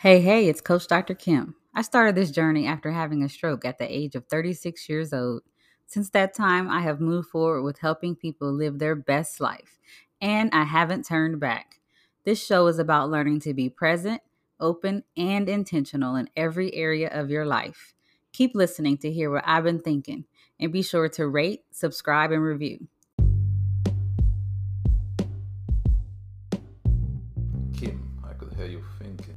Hey, hey, it's Coach Dr. Kim. I started this journey after having a stroke at the age of 36 years old. Since that time, I have moved forward with helping people live their best life, and I haven't turned back. This show is about learning to be present, open, and intentional in every area of your life. Keep listening to hear what I've been thinking, and be sure to rate, subscribe, and review. Kim, I could hear you thinking.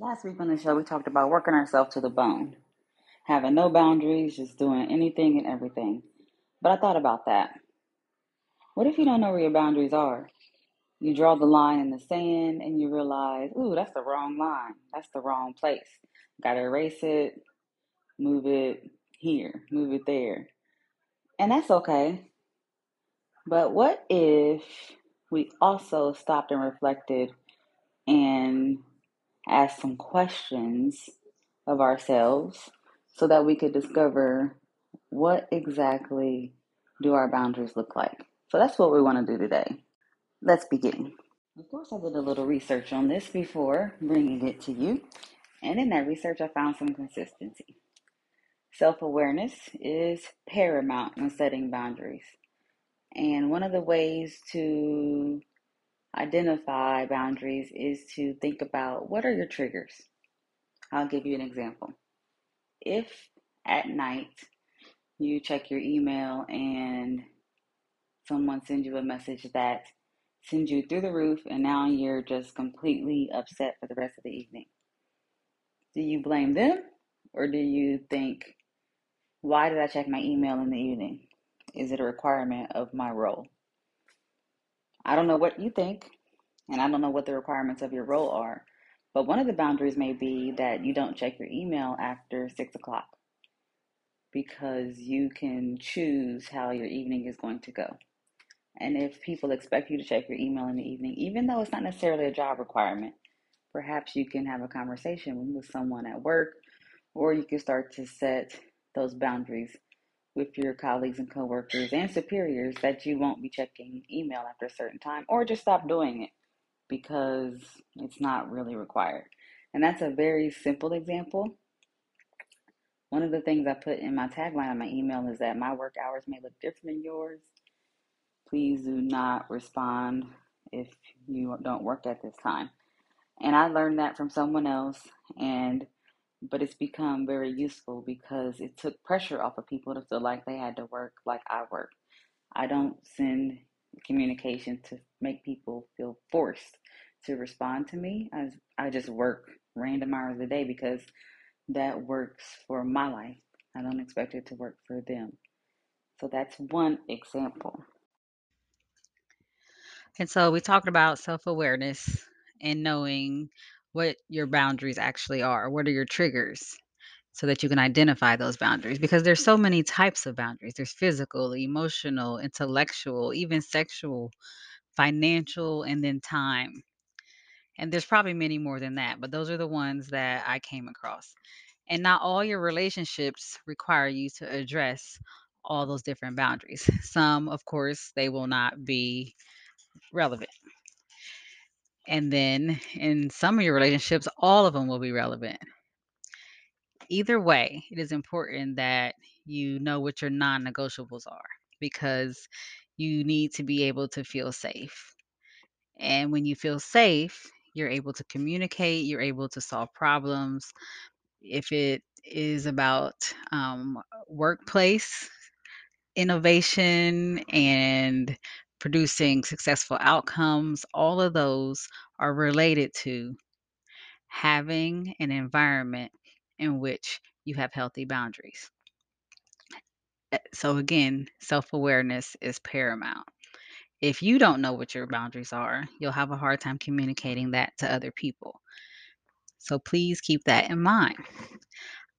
Last week on the show, we talked about working ourselves to the bone, having no boundaries, just doing anything and everything. But I thought about that. What if you don't know where your boundaries are? You draw the line in the sand and you realize, ooh, that's the wrong line. That's the wrong place. Gotta erase it, move it here, move it there. And that's okay. But what if we also stopped and reflected and asked some questions of ourselves so that we could discover what exactly do our boundaries look like? So that's what we want to do today. Let's begin. Of course, I did a little research on this before bringing it to you. And in that research, I found some consistency. Self awareness is paramount when setting boundaries. And one of the ways to identify boundaries is to think about what are your triggers. I'll give you an example. If at night you check your email and someone sends you a message that sends you through the roof and now you're just completely upset for the rest of the evening, do you blame them or do you think, why did I check my email in the evening? Is it a requirement of my role? I don't know what you think, and I don't know what the requirements of your role are, but one of the boundaries may be that you don't check your email after six o'clock because you can choose how your evening is going to go. And if people expect you to check your email in the evening, even though it's not necessarily a job requirement, perhaps you can have a conversation with someone at work, or you can start to set those boundaries with your colleagues and coworkers and superiors that you won't be checking email after a certain time, or just stop doing it because it's not really required. And that's a very simple example. One of the things I put in my tagline on my email is that my work hours may look different than yours. Please do not respond if you don't work at this time. And I learned that from someone else and but it's become very useful because it took pressure off of people to feel like they had to work like I work. I don't send communication to make people feel forced to respond to me. I, I just work random hours a day because that works for my life. I don't expect it to work for them. So that's one example. And so we talked about self awareness and knowing what your boundaries actually are. What are your triggers? So that you can identify those boundaries because there's so many types of boundaries. There's physical, emotional, intellectual, even sexual, financial, and then time. And there's probably many more than that, but those are the ones that I came across. And not all your relationships require you to address all those different boundaries. Some, of course, they will not be relevant. And then in some of your relationships, all of them will be relevant. Either way, it is important that you know what your non negotiables are because you need to be able to feel safe. And when you feel safe, you're able to communicate, you're able to solve problems. If it is about um, workplace innovation and producing successful outcomes, all of those are related to having an environment in which you have healthy boundaries. Eh, so, again, self awareness is paramount. If you don't know what your boundaries are, you'll have a hard time communicating that to other people. So, please keep that in mind.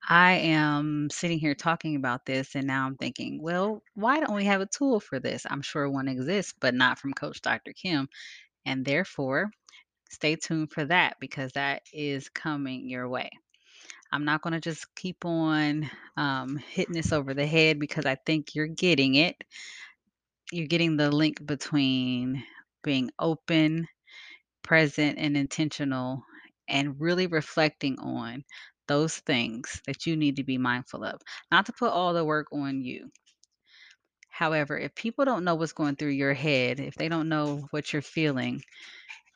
I am sitting here talking about this, and now I'm thinking, well, why don't we have a tool for this? I'm sure one exists, but not from Coach Dr. Kim. And therefore, stay tuned for that because that is coming your way. I'm not going to just keep on um, hitting this over the head because I think you're getting it. You're getting the link between being open present and intentional and really reflecting on those things that you need to be mindful of, not to put all the work on you. However, if people don't know what's going through your head, if they don't know what you're feeling,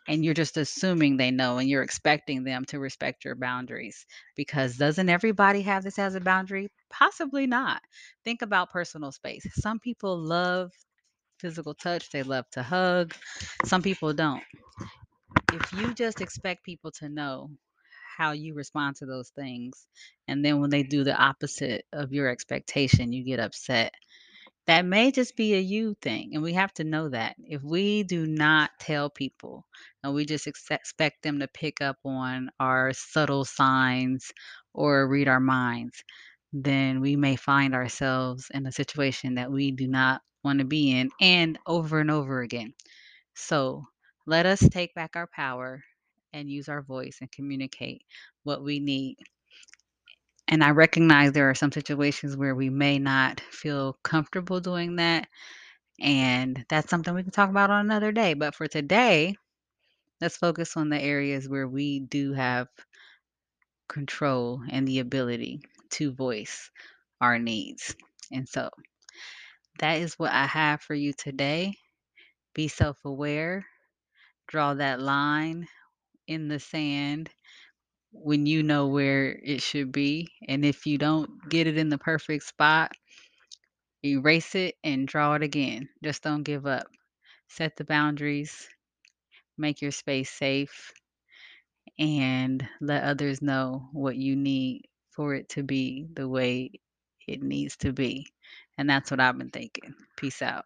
and you're just assuming they know and you're expecting them to respect your boundaries because doesn't everybody have this as a boundary? Possibly not. Think about personal space. Some people love physical touch, they love to hug, some people don't. If you just expect people to know how you respond to those things, and then when they do the opposite of your expectation, you get upset that may just be a you thing. And we have to know that. If we do not tell people and we just expect them to pick up on our subtle signs or read our minds, then we may find ourselves in a situation that we do not want to be in and over and over again. So let us take back our power and use our voice and communicate what we need and I recognize there are some situations where we may not feel comfortable doing that. And that's something we can talk about on another day. But for today, let's focus on the areas where we do have control and the ability to voice our needs. And so that is what I have for you today. Be self aware, draw that line in the sand when you know where it should be. And if you don't get it in the perfect spot, erase it and draw it again. Just don't give up. Set the boundaries, make your space safe, and let others know what you need for it to be the way it needs to be. And that's what I've been thinking. Peace out.